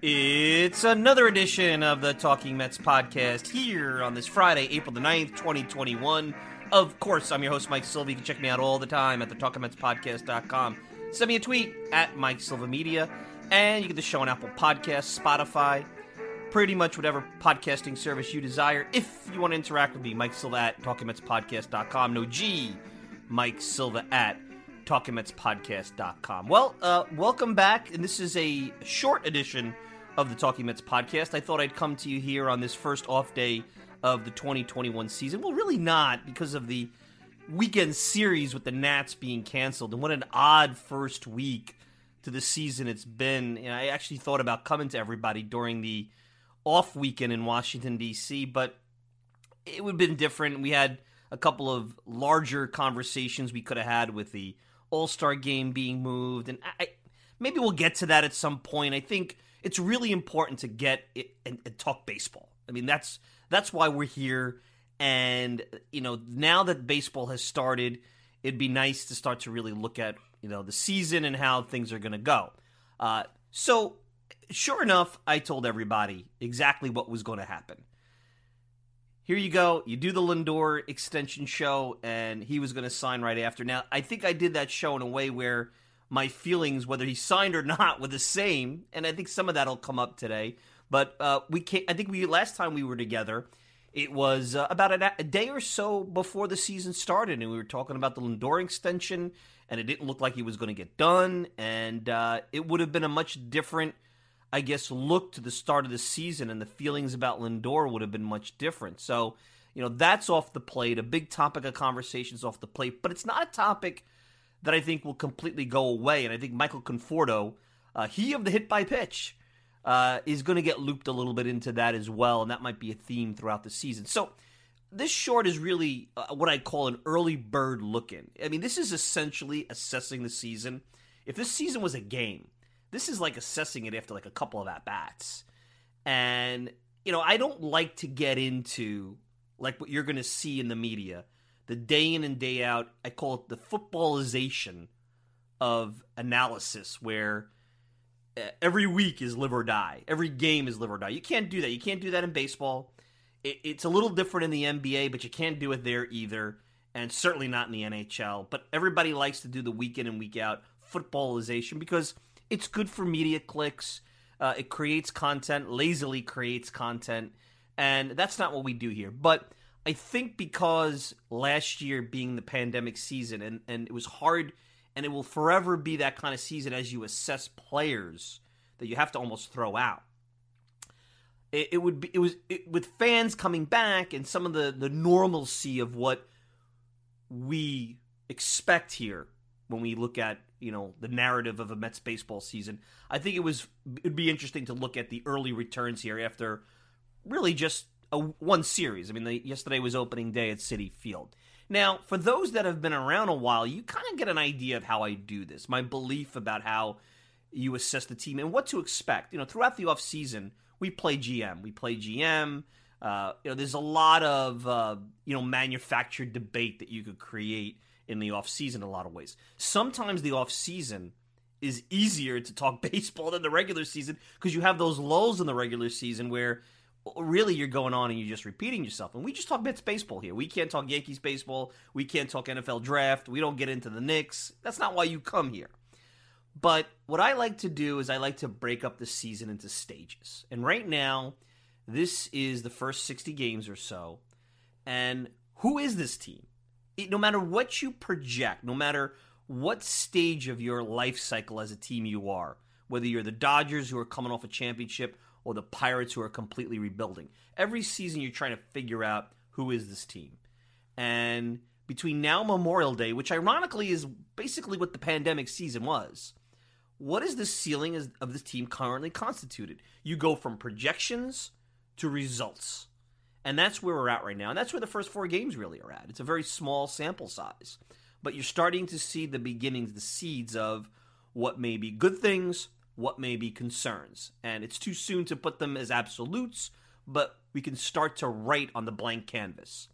It's another edition of the Talking Mets podcast here on this Friday, April the 9th, 2021. Of course, I'm your host, Mike Silva. You can check me out all the time at the TalkingMetsPodcast.com. Send me a tweet at Mike Silva Media, and you get the show on Apple Podcasts, Spotify, pretty much whatever podcasting service you desire. If you want to interact with me, Mike Silva at TalkingMetsPodcast.com. No G, Mike Silva at TalkingMetsPodcast.com. Well, uh, welcome back, and this is a short edition of the Talking Mets podcast. I thought I'd come to you here on this first off day of the 2021 season. Well, really not because of the weekend series with the Nats being canceled. And what an odd first week to the season it's been. And I actually thought about coming to everybody during the off weekend in Washington, D.C., but it would have been different. We had a couple of larger conversations we could have had with the All Star game being moved. And I, maybe we'll get to that at some point. I think it's really important to get it and, and talk baseball. I mean, that's that's why we're here. And you know, now that baseball has started, it'd be nice to start to really look at you know the season and how things are going to go. Uh, so, sure enough, I told everybody exactly what was going to happen. Here you go. You do the Lindor extension show, and he was going to sign right after. Now, I think I did that show in a way where my feelings, whether he signed or not, were the same, and I think some of that'll come up today. But uh, we can't. I think we last time we were together, it was uh, about a, a, day or so before the season started, and we were talking about the Lindor extension, and it didn't look like he was going to get done, and uh, it would have been a much different, I guess, look to the start of the season, and the feelings about Lindor would have been much different. So, you know, that's off the plate. A big topic of conversations off the plate, but it's not a topic that I think will completely go away. And I think Michael Conforto, uh, he of the hit by pitch, uh, is going to get looped a little bit into that as well. And that might be a theme throughout the season. So this short is really uh, what I call an early bird look in. I mean, this is essentially assessing the season. If this season was a game, this is like assessing it after like a couple of at bats. And, you know, I don't like to get into like what you're going to see in the media the day in and day out. I call it the footballization of analysis, where uh, every week is live or die. Every game is live or die. You can't do that. You can't do that in baseball. it's a little different in the NBA, but you can't do it there either, and certainly not in the NHL. But everybody likes to do the week in and week out footballization because it's good for media clicks. Uh, it creates content, lazily creates content, and that's not what we do here. But I think because last year being the pandemic season and, and it was hard and it will forever be that kind of season as you assess players that you have to almost throw out. It, it would be it was it, with fans coming back and some of the the normalcy of what we expect here when we look at you know the narrative of a Mets baseball season. I think it was it'd be interesting to look at the early returns here after really just a one series. I mean, the, yesterday was opening day at Citi Field. Now, for those that have been around a while, you kind of get an idea of how I do this, my belief about how you assess the team and what to expect. You know, throughout the off season, we play GM, we play GM. Uh, you know, there's a lot of uh, you know manufactured debate that you could create in the off season. A lot of ways, sometimes the off season is easier to talk baseball than the regular season because you have those lulls in the regular season where really you're going on and you're just repeating yourself. And we just talk Mets baseball here. We can't talk Yankees baseball. We can't talk NFL draft. We don't get into the Knicks. That's not why you come here. But what I like to do is I like to break up the season into stages. And right now, this is the first 60 games or so. And who is this team? no matter what you project, no matter what stage of your life cycle as a team you are, whether you're the Dodgers who are coming off a championship or the Pirates who are completely rebuilding. Every season you're trying to figure out who is this team. And between now Memorial Day, which ironically is basically what the pandemic season was, what is the ceiling of this team currently constituted? You go from projections to results. And that's where we're at right now. And that's where the first four games really are at. It's a very small sample size. But you're starting to see the beginnings, the seeds of what may be good things, what may be concerns. And it's too soon to put them as absolutes, but we can start to write on the blank canvas.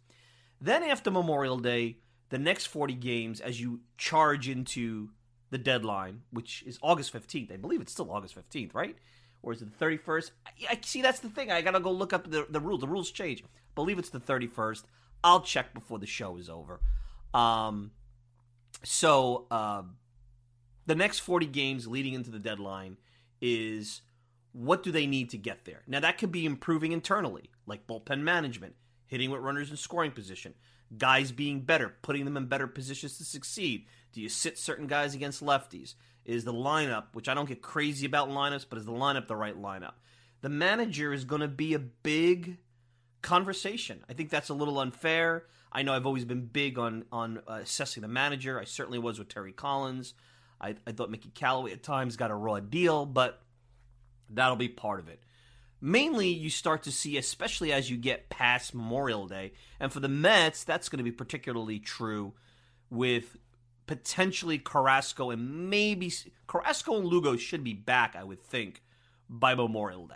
Then after Memorial Day, the next 40 games, as you charge into the deadline, which is August 15th. I believe it's still August 15th, right? Or is it the 31st? I, I see that's the thing. I got to go look up the, the rules. The rules change. I believe it's the 31st. I'll check before the show is over. Um, so, uh, the next 40 games leading into the deadline is what do they need to get there? Now, that could be improving internally, like bullpen management, hitting with runners in scoring position, guys being better, putting them in better positions to succeed. Do you sit certain guys against lefties? Is the lineup, which I don't get crazy about lineups, but is the lineup the right lineup? The manager is going to be a big conversation. I think that's a little unfair. I know I've always been big on on uh, assessing the manager. I certainly was with Terry Collins. I, I thought Mickey Callaway at times got a raw deal, but that'll be part of it. Mainly, you start to see, especially as you get past Memorial Day, and for the Mets, that's going to be particularly true with potentially Carrasco and maybe Carrasco and Lugo should be back, I would think, by Memorial Day.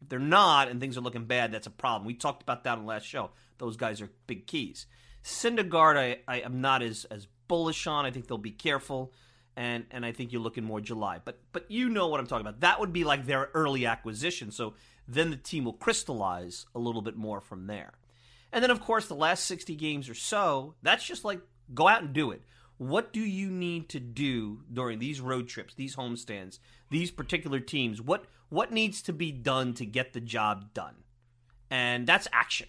If they're not and things are looking bad, that's a problem. We talked about that on the last show. Those guys are big keys. Syndergaard, I, I am not as, as bullish on. I think they'll be careful and and I think you're looking more July. But but you know what I'm talking about. That would be like their early acquisition. So then the team will crystallize a little bit more from there. And then of course the last 60 games or so, that's just like go out and do it. What do you need to do during these road trips, these homestands, these particular teams? What what needs to be done to get the job done? And that's action.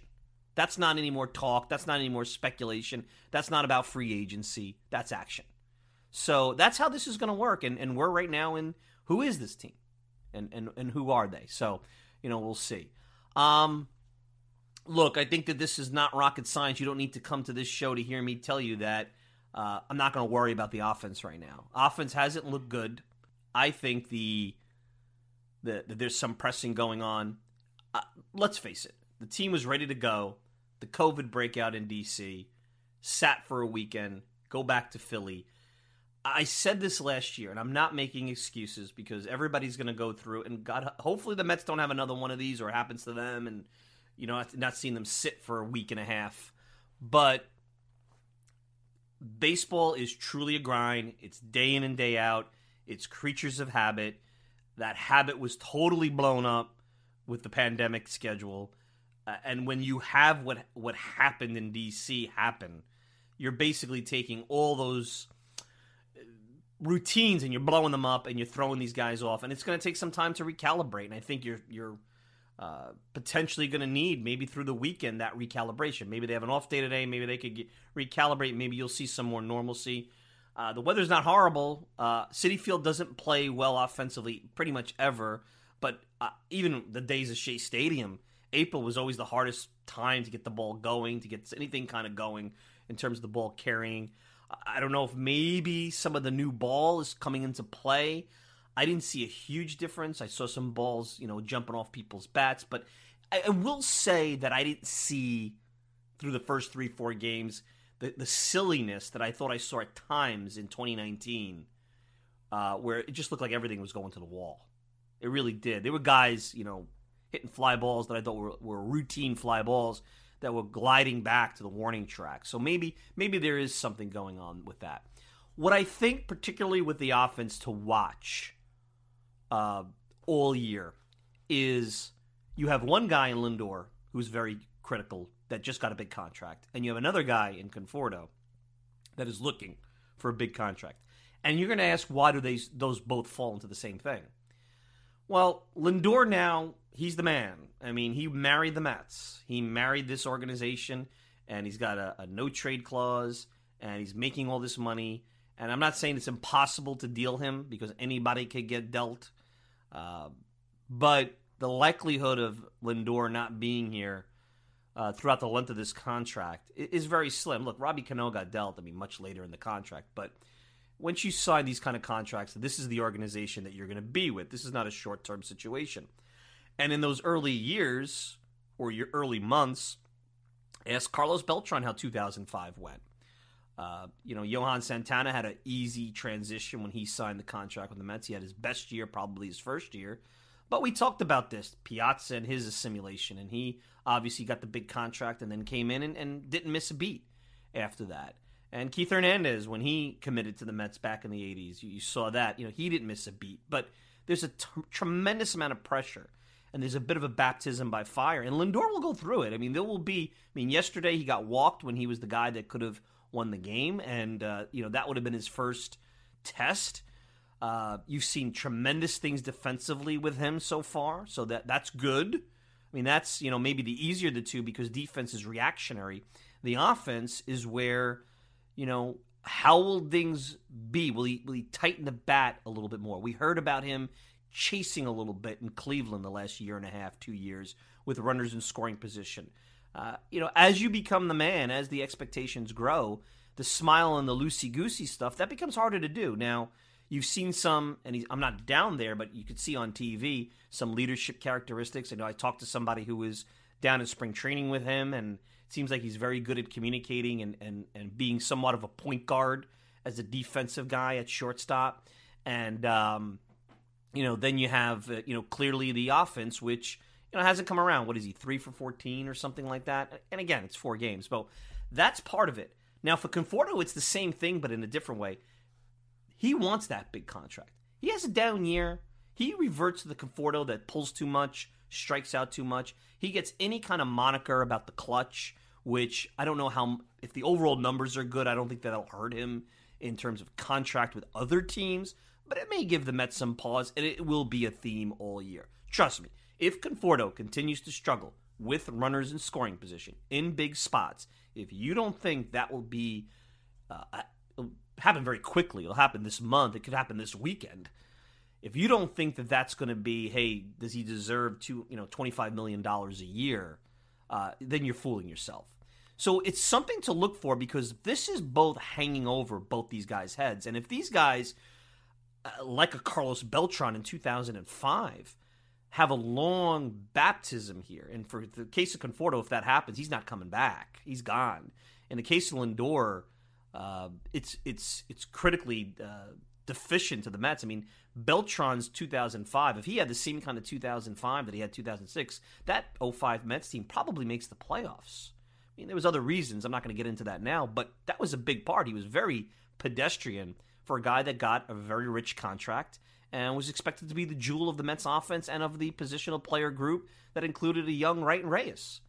That's not any more talk. That's not any more speculation. That's not about free agency. That's action. So that's how this is going to work. And, and we're right now in who is this team? And, and, and who are they? So, you know, we'll see. Um, look, I think that this is not rocket science. You don't need to come to this show to hear me tell you that. Uh, I'm not going to worry about the offense right now. Offense hasn't looked good. I think the, the, the there's some pressing going on. Uh, let's face it, the team was ready to go. The COVID breakout in DC, sat for a weekend, go back to Philly. I said this last year, and I'm not making excuses because everybody's going to go through. And God, hopefully the Mets don't have another one of these, or happens to them, and you know, not seeing them sit for a week and a half. But baseball is truly a grind. It's day in and day out. It's creatures of habit. That habit was totally blown up with the pandemic schedule. Uh, and when you have what what happened in DC happen, you're basically taking all those routines and you're blowing them up and you're throwing these guys off and it's going to take some time to recalibrate and I think you're you're uh, potentially going to need maybe through the weekend that recalibration. Maybe they have an off day today. Maybe they could get, recalibrate. Maybe you'll see some more normalcy. Uh, the weather's not horrible. Uh, Citi Field doesn't play well offensively pretty much ever, but uh, even the days of Shea Stadium, April was always the hardest time to get the ball going, to get anything kind of going in terms of the ball carrying. I don't know if maybe some of the new ball is coming into play. I didn't see a huge difference. I saw some balls, you know, jumping off people's bats, but I, I will say that I didn't see through the first three, four games the, the silliness that I thought I saw at times in 2019, uh, where it just looked like everything was going to the wall. It really did. There were guys, you know, hitting fly balls that I thought were, were routine fly balls that were gliding back to the warning track. So maybe maybe there is something going on with that. What I think, particularly with the offense, to watch uh, all year is you have one guy in Lindor who's very critical that just got a big contract, and you have another guy in Conforto that is looking for a big contract. And you're going to ask why do they those both fall into the same thing? Well, Lindor now he's the man. I mean, he married the Mets. He married this organization, and he's got a, a no trade clause, and he's making all this money. And I'm not saying it's impossible to deal him because anybody could get dealt. Uh, but the likelihood of Lindor not being here uh, throughout the length of this contract is very slim. Look, Robbie Cano got dealt, I mean, much later in the contract, but once you sign these kind of contracts, this is the organization that you're going to be with. This is not a short term situation. And in those early years or your early months, ask Carlos Beltran how 2005 went. Uh, you know, Johan Santana had an easy transition when he signed the contract with the Mets. He had his best year, probably his first year. But we talked about this Piazza and his assimilation, and he obviously got the big contract and then came in and, and didn't miss a beat after that. And Keith Hernandez, when he committed to the Mets back in the 80s, you, you saw that. You know, he didn't miss a beat. But there's a t- tremendous amount of pressure and there's a bit of a baptism by fire. And Lindor will go through it. I mean, there will be. I mean, yesterday he got walked when he was the guy that could have won the game, and uh, you know that would have been his first test. Uh, you've seen tremendous things defensively with him so far, so that that's good. I mean, that's you know maybe the easier of the two because defense is reactionary. The offense is where you know how will things be? Will he will he tighten the bat a little bit more? We heard about him chasing a little bit in Cleveland the last year and a half, two years with runners in scoring position. Uh, you know, as you become the man, as the expectations grow, the smile and the loosey goosey stuff that becomes harder to do. Now, You've seen some, and I'm not down there, but you could see on TV some leadership characteristics. I know I talked to somebody who was down in spring training with him, and it seems like he's very good at communicating and, and, and being somewhat of a point guard as a defensive guy at shortstop. And, um, you know, then you have, uh, you know, clearly the offense, which, you know, hasn't come around. What is he, three for 14 or something like that? And again, it's four games. But that's part of it. Now, for Conforto, it's the same thing, but in a different way. He wants that big contract. He has a down year. He reverts to the Conforto that pulls too much, strikes out too much. He gets any kind of moniker about the clutch, which I don't know how, if the overall numbers are good, I don't think that'll hurt him in terms of contract with other teams, but it may give the Mets some pause, and it will be a theme all year. Trust me, if Conforto continues to struggle with runners in scoring position in big spots, if you don't think that will be uh, happen very quickly. It'll happen this month. It could happen this weekend. If you don't think that that's going to be, hey, does he deserve two, you know, twenty five million dollars a year? Uh, then you're fooling yourself. So it's something to look for because this is both hanging over both these guys' heads. And if these guys, uh, like a Carlos Beltran in 2005, have a long baptism here, and for the case of Conforto, if that happens, he's not coming back. He's gone. In the case of Lindor, uh, it's it's it's critically uh, deficient to the Mets. I mean, Beltran's 2005, if he had the same kind of 2005 that he had 2006, that 05 Mets team probably makes the playoffs. I mean, there was other reasons. I'm not going to get into that now, but that was a big part. He was very pedestrian for a guy that got a very rich contract and was expected to be the jewel of the Mets offense and of the positional player group that included a young Wright and Reyes.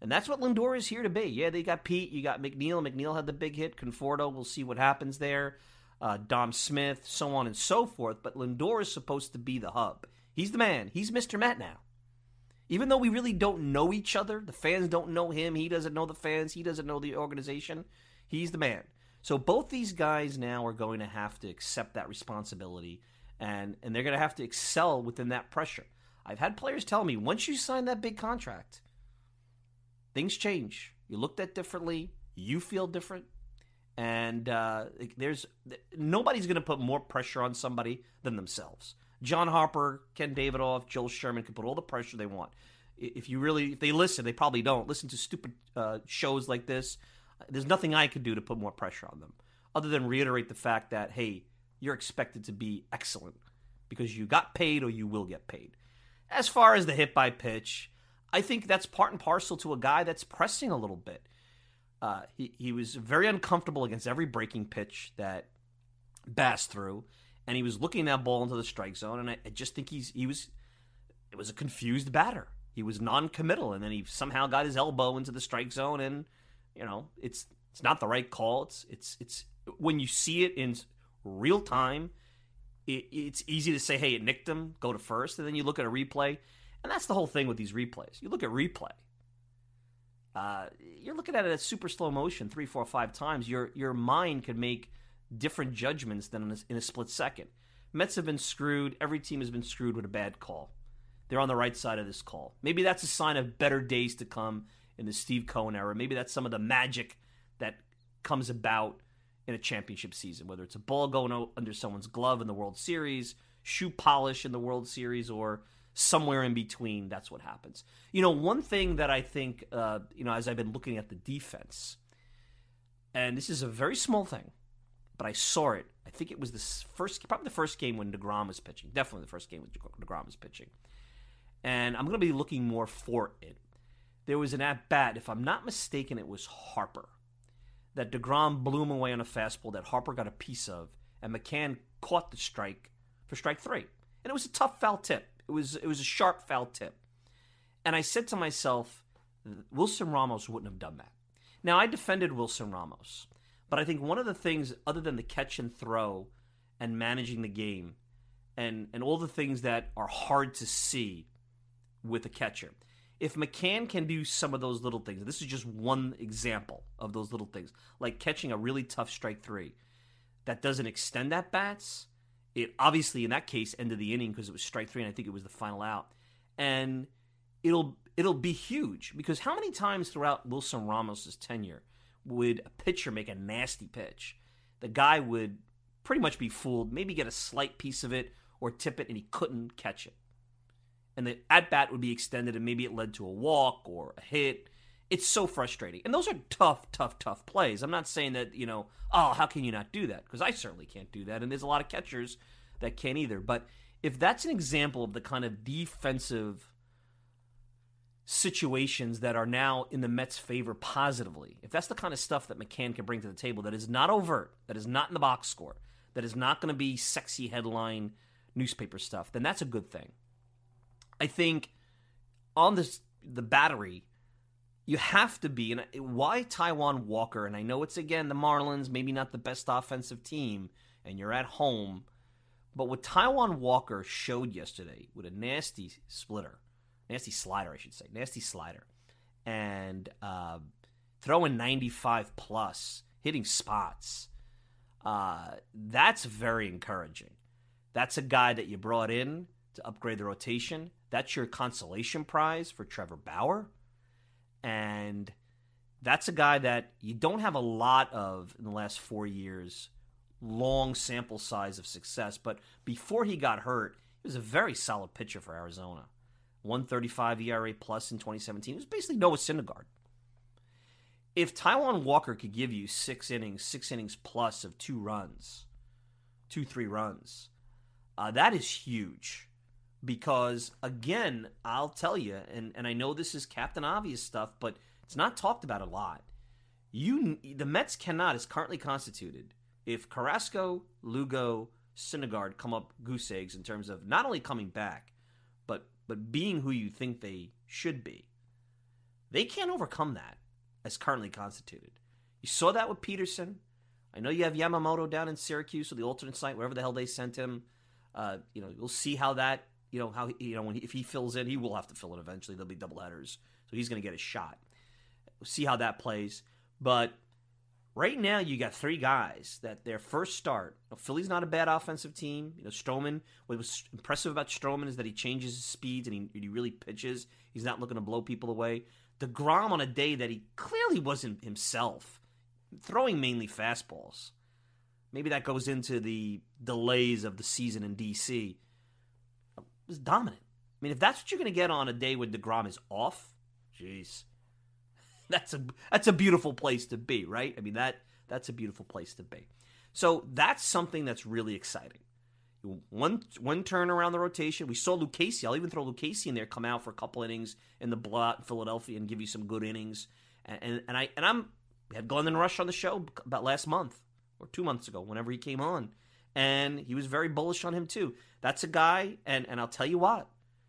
And that's what Lindor is here to be. Yeah, they got Pete, you got McNeil. McNeil had the big hit. Conforto, we'll see what happens there. Uh, Dom Smith, so on and so forth. But Lindor is supposed to be the hub. He's the man. He's Mr. Met now. Even though we really don't know each other, the fans don't know him, he doesn't know the fans, he doesn't know the organization, he's the man. So both these guys now are going to have to accept that responsibility and and they're going to have to excel within that pressure. I've had players tell me once you sign that big contract, things change. You looked at differently, you feel different, and uh, there's nobody's going to put more pressure on somebody than themselves. John Harper, Ken Davidoff, Joel Sherman can put all the pressure they want. If you really, if they listen, they probably don't listen to stupid uh, shows like this. There's nothing I could do to put more pressure on them, other than reiterate the fact that hey, you're expected to be excellent because you got paid or you will get paid. As far as the hit by pitch, I think that's part and parcel to a guy that's pressing a little bit. Uh, he, he was very uncomfortable against every breaking pitch that Bass threw, and he was looking that ball into the strike zone. And I, I just think he's he was it was a confused batter. He was non-committal, and then he somehow got his elbow into the strike zone, and you know it's it's not the right call. It's it's it's when you see it in real time, it, it's easy to say, "Hey, it nicked him, go to first. and then you look at a replay, and that's the whole thing with these replays. You look at replay, uh, you're looking at it at super slow motion, three, four, five times. Your your mind could make different judgments than in a, in a split second. Mets have been screwed. Every team has been screwed with a bad call. They're on the right side of this call. Maybe that's a sign of better days to come in the Steve Cohen era. Maybe that's some of the magic that comes about in a championship season, whether it's a ball going under someone's glove in the World Series, shoe polish in the World Series, or somewhere in between. That's what happens. You know, one thing that I think, uh, you know, as I've been looking at the defense, and this is a very small thing, but I saw it. I think it was the first, probably the first game when Degrom was pitching. Definitely the first game when Degrom was pitching. And I'm going to be looking more for it. There was an at bat, if I'm not mistaken, it was Harper that DeGrom blew him away on a fastball that Harper got a piece of, and McCann caught the strike for strike three. And it was a tough foul tip. It was it was a sharp foul tip. And I said to myself, Wilson Ramos wouldn't have done that. Now I defended Wilson Ramos, but I think one of the things other than the catch and throw and managing the game and and all the things that are hard to see with a catcher if McCann can do some of those little things, this is just one example of those little things, like catching a really tough strike three that doesn't extend that bats. It obviously in that case ended the inning because it was strike three, and I think it was the final out. And it'll it'll be huge because how many times throughout Wilson Ramos's tenure would a pitcher make a nasty pitch? The guy would pretty much be fooled, maybe get a slight piece of it or tip it, and he couldn't catch it and the at bat would be extended and maybe it led to a walk or a hit. It's so frustrating. And those are tough, tough, tough plays. I'm not saying that, you know, oh, how can you not do that? Because I certainly can't do that. And there's a lot of catchers that can't either. But if that's an example of the kind of defensive situations that are now in the Mets' favor positively, if that's the kind of stuff that McCann can bring to the table that is not overt, that is not in the box score, that is not going to be sexy headline newspaper stuff, then that's a good thing. I think on this the battery, you have to be. And why Taijuan Walker? And I know it's again the Marlins, maybe not the best offensive team, and you're at home. But what Taijuan Walker showed yesterday with a nasty splitter, nasty slider, I should say, nasty slider, and uh, throwing 95 plus, hitting spots, uh, that's very encouraging. That's a guy that you brought in to upgrade the rotation. That's your consolation prize for Trevor Bauer. And that's a guy that you don't have a lot of in the last four years, long sample size of success. But before he got hurt, he was a very solid pitcher for Arizona. 135 ERA plus in 2017. It was basically Noah Syndergaard. If Taijuan Walker could give you six innings, six innings plus of two runs, two, three runs, uh, that is huge because again, I'll tell you, and, and I know this is Captain Obvious stuff, but it's not talked about a lot. You the Mets cannot, is currently constituted, if Carrasco, Lugo, Syndergaard come up goose eggs in terms of not only coming back, but but being who you think they should be. They can't overcome that as currently constituted. You saw that with Peterson. I know you have Yamamoto down in Syracuse or the alternate site, wherever the hell they sent him. Uh, you know, you'll see how that you know how you know when he, if he fills in, he will have to fill in eventually. There'll be double headers, so he's going to get a shot. We'll see how that plays, but right now you got three guys that their first start. You know, Philly's not a bad offensive team. You know, Stroman. What was impressive about Stroman is that he changes his speeds and he, he really pitches. He's not looking to blow people away. Degrom on a day that he clearly wasn't himself, throwing mainly fastballs. Maybe that goes into the delays of the season in DC. Was dominant. I mean, if that's what you're going to get on a day when Degrom is off, jeez, that's a that's a beautiful place to be, right? I mean that that's a beautiful place to be. So that's something that's really exciting. One one turn around the rotation. We saw Lucchesi. I'll even throw Lucchesi in there. Come out for a couple innings in the blowout in Philadelphia and give you some good innings. And and, and I and I'm had Glendon Rusch on the show about last month or two months ago, whenever he came on, and he was very bullish on him too. That's a guy, and and I'll tell you what,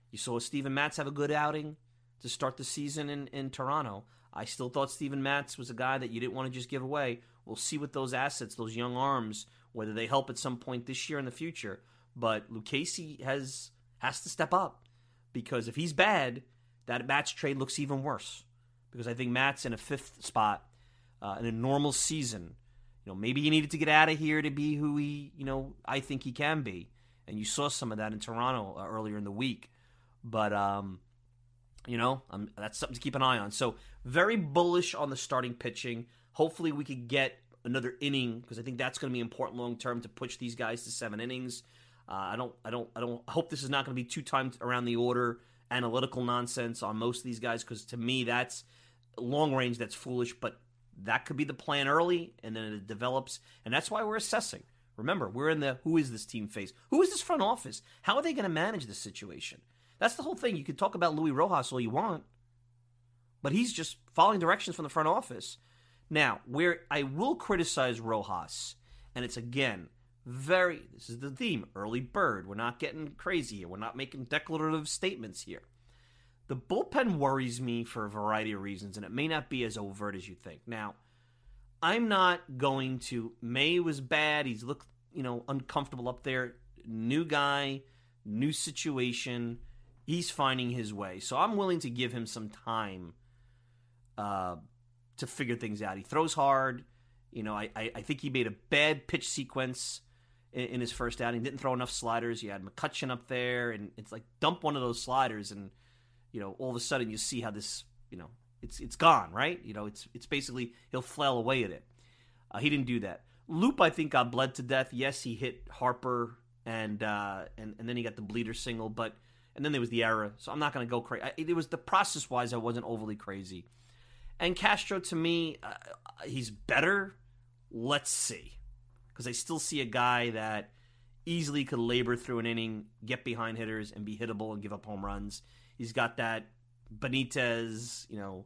you saw Steven Matz have a good outing to start the season in in Toronto. I still thought Steven Matz was a guy that you didn't want to just give away. We'll see what those assets, those young arms, whether they help at some point this year in the future. But Lucchesi has has to step up because if he's bad, that Matz trade looks even worse. Because I think Matz in a fifth spot uh, in a normal season, you know, maybe he needed to get out of here to be who he, you know, I think he can be. And you saw some of that in Toronto uh, earlier in the week. But um, you know, um, that's something to keep an eye on. So very bullish on the starting pitching. Hopefully, we could get another inning because I think that's going to be important long term to push these guys to seven innings. Uh, I don't, I don't, I don't. Hope this is not going to be two times around the order analytical nonsense on most of these guys because to me that's long range. That's foolish, but that could be the plan early, and then it develops, and that's why we're assessing. Remember, we're in the who is this team phase? Who is this front office? How are they going to manage this situation? That's the whole thing. You can talk about Luis Rojas all you want, but he's just following directions from the front office. Now, where I will criticize Rojas, and it's again very this is the theme early bird. We're not getting crazy here. We're not making declarative statements here. The bullpen worries me for a variety of reasons, and it may not be as overt as you think. Now, I'm not going to. May was bad. He's looked, you know, uncomfortable up there. New guy, new situation he's finding his way. So I'm willing to give him some time uh, to figure things out. He throws hard. You know, I, I, I think he made a bad pitch sequence in, in, his first outing. Didn't throw enough sliders. You had McCutchen up there, and it's like dump one of those sliders, and you know, all of a sudden you see how this, you know, it's it's gone, right? You know, it's it's basically he'll flail away at it. Uh, he didn't do that. Loup, I think, got bled to death. Yes, he hit Harper, and uh, and and then he got the bleeder single, but and then there was the error. So I'm not going to go crazy. It was the process wise, I wasn't overly crazy. And Castro, to me, uh, he's better. Let's see, because I still see a guy that easily could labor through an inning, get behind hitters, and be hittable and give up home runs. He's got that Benitez, you know,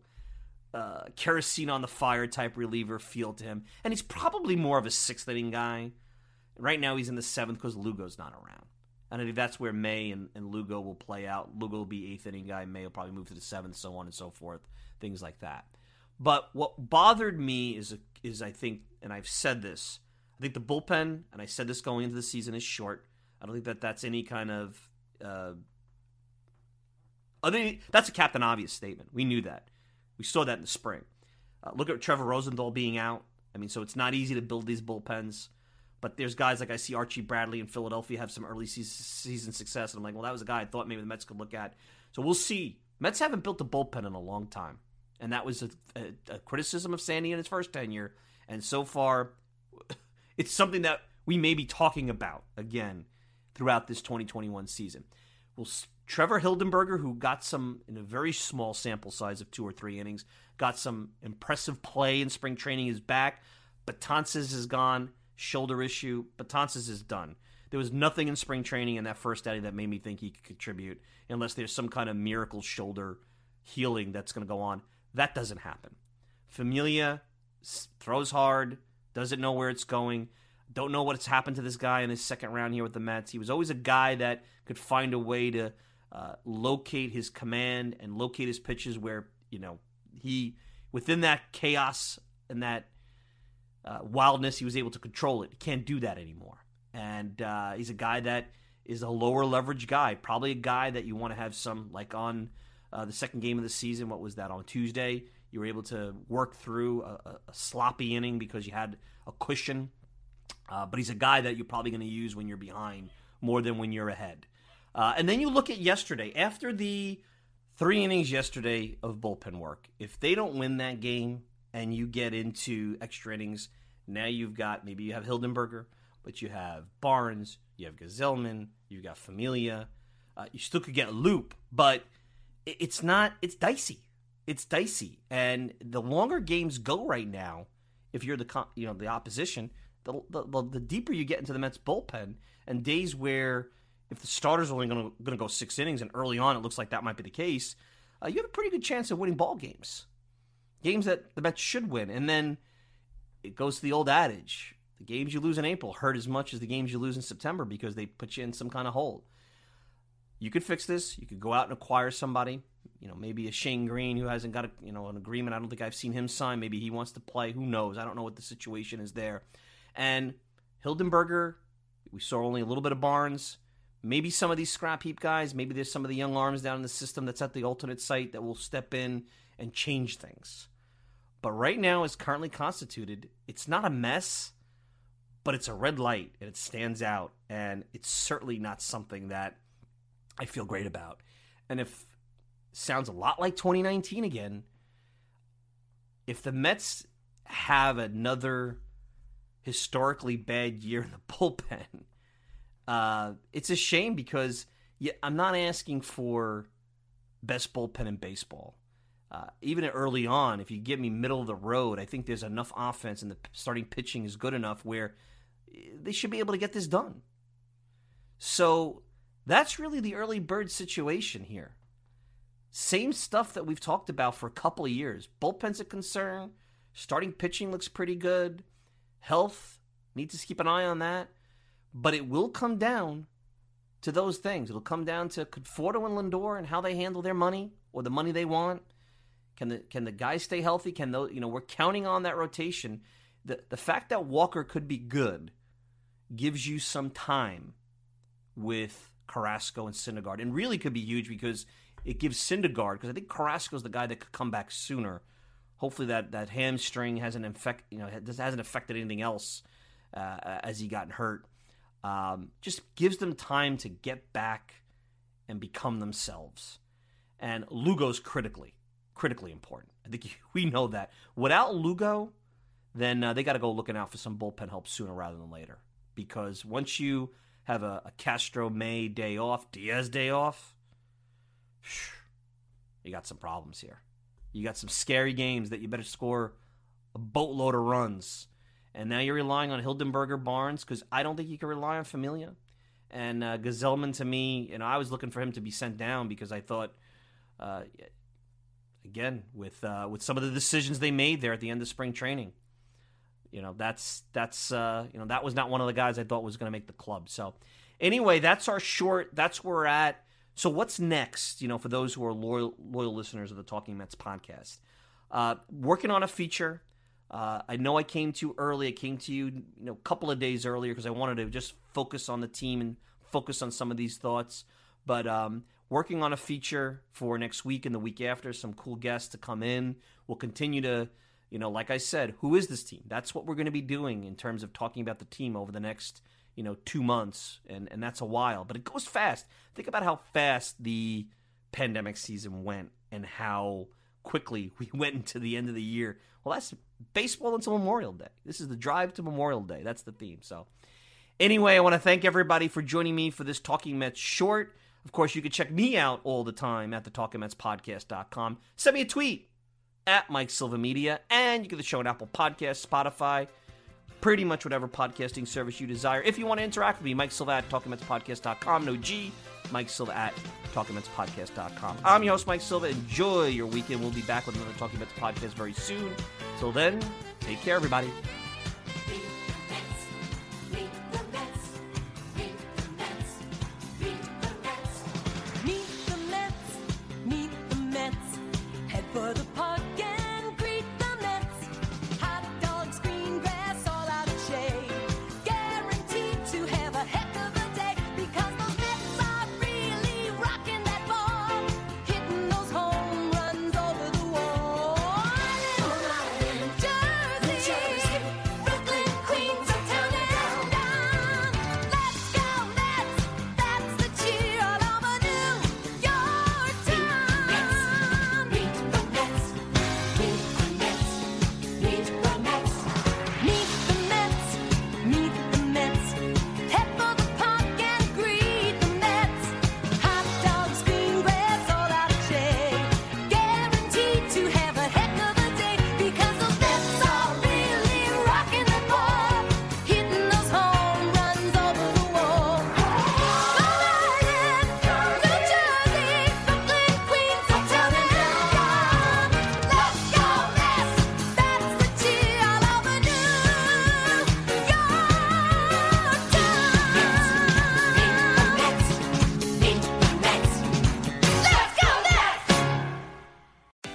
uh, kerosene on the fire type reliever feel to him, and he's probably more of a sixth inning guy. Right now, he's in the seventh because Lugo's not around. And I think that's where May and, and Lugo will play out. Lugo will be eighth inning guy. May will probably move to the seventh, so on and so forth. Things like that. But what bothered me is is I think, and I've said this, I think the bullpen, and I said this going into the season, is short. I don't think that that's any kind of. Uh, I think that's a captain obvious statement. We knew that. We saw that in the spring. Uh, look at Trevor Rosenthal being out. I mean, so it's not easy to build these bullpens. But there's guys like I see Archie Bradley in Philadelphia have some early season success, and I'm like, well, that was a guy I thought maybe the Mets could look at. So we'll see. Mets haven't built a bullpen in a long time, and that was a, a, a criticism of Sandy in his first tenure. And so far, it's something that we may be talking about again throughout this 2021 season. Well, Trevor Hildenberger, who got some in a very small sample size of two or three innings, got some impressive play in spring training, is back. Betances is gone shoulder issue. Betances is done. There was nothing in spring training in that first outing that made me think he could contribute, unless there's some kind of miracle shoulder healing that's going to go on. That doesn't happen. Familia throws hard, doesn't know where it's going. Don't know what's happened to this guy in his second round here with the Mets. He was always a guy that could find a way to uh, locate his command and locate his pitches where you know he within that chaos and that uh, wildness, he was able to control it. He can't do that anymore. And uh, he's a guy that is a lower leverage guy, probably a guy that you want to have some like on uh, the second game of the season. What was that on Tuesday? You were able to work through a, a sloppy inning because you had a cushion. Uh, but he's a guy that you're probably going to use when you're behind more than when you're ahead. Uh, and then you look at yesterday. After the three innings yesterday of bullpen work, if they don't win that game and you get into extra innings, now you've got maybe you have Hildenberger, but you have Barnes, you have Gsellman, you've got Familia. Uh, you still could get Loup, but it's not. It's dicey. It's dicey, and the longer games go right now, if you're the you know the opposition, the the, the deeper you get into the Mets bullpen, and days where if the starter's are only going to go six innings, and early on it looks like that might be the case, uh, you have a pretty good chance of winning ball games, games that the Mets should win, and then it goes to the old adage: the games you lose in April hurt as much as the games you lose in September because they put you in some kind of hole. You could fix this. You could go out and acquire somebody. You know, maybe a Shane Greene who hasn't got a, you know an agreement. I don't think I've seen him sign. Maybe he wants to play. Who knows? I don't know what the situation is there. And Hildenberger, we saw only a little bit of Barnes. Maybe some of these scrap heap guys. Maybe there's some of the young arms down in the system that's at the alternate site that will step in and change things. But right now, as currently constituted, it's not a mess but it's a red light and it stands out and it's certainly not something that I feel great about. And if sounds a lot like 2019 again, if the Mets have another historically bad year in the bullpen, uh, it's a shame because I'm not asking for best bullpen in baseball. Uh, even early on, if you give me middle of the road, I think there's enough offense and the starting pitching is good enough where they should be able to get this done. So that's really the early bird situation here. Same stuff that we've talked about for a couple of years. Bullpen's a concern. Starting pitching looks pretty good. Health, need to keep an eye on that. But it will come down to those things. It'll come down to Conforto and Lindor and how they handle their money or the money they want. Can the can the guys stay healthy? Can those you know we're counting on that rotation. The the fact that Walker could be good gives you some time with Carrasco and Syndergaard, and really could be huge because it gives Syndergaard because I think Carrasco's the guy that could come back sooner. Hopefully that that hamstring hasn't infect you know hasn't affected anything else uh, as he got hurt. Um, just gives them time to get back and become themselves. And Lugo's critically critically important. I think we know that. Without Lugo, then uh, they got to go looking out for some bullpen help sooner rather than later because once you have a, a Castro May day off, Diaz day off, you got some problems here. You got some scary games that you better score a boatload of runs. And now you're relying on Hildenberger Barnes because I don't think you can rely on Familia. And uh, Gsellman to me, you know, I was looking for him to be sent down because I thought, uh, again, with uh, with some of the decisions they made there at the end of spring training, you know that's that's uh, you know that was not one of the guys I thought was going to make the club. So anyway, that's our short. That's where we're at. So what's next? You know, for those who are loyal loyal listeners of the Talking Mets podcast, uh, working on a feature. Uh, I know I came to you early. I came to you, you know, a couple of days earlier because I wanted to just focus on the team and focus on some of these thoughts. But um, working on a feature for next week and the week after, some cool guests to come in. We'll continue to you know, like I said, who is this team? That's what we're going to be doing in terms of talking about the team over the next, you know, two months, and and that's a while, but it goes fast. Think about how fast the pandemic season went and how quickly we went into the end of the year. Well, that's baseball until Memorial Day. This is the drive to Memorial Day. That's the theme. So, anyway, I want to thank everybody for joining me for this Talking Mets short. Of course, you can check me out all the time at the TalkingMetsPodcast.com. Send me a tweet at Mike Silva Media, and you get the show on Apple Podcasts, Spotify, pretty much whatever podcasting service you desire. If you want to interact with me, Mike Silva at TalkingMetsPodcast.com, no G, Mike Silva at TalkingMetsPodcast.com. I'm your host, Mike Silva. Enjoy your weekend. We'll be back with another Talking Mets podcast very soon. Till then, take care, everybody.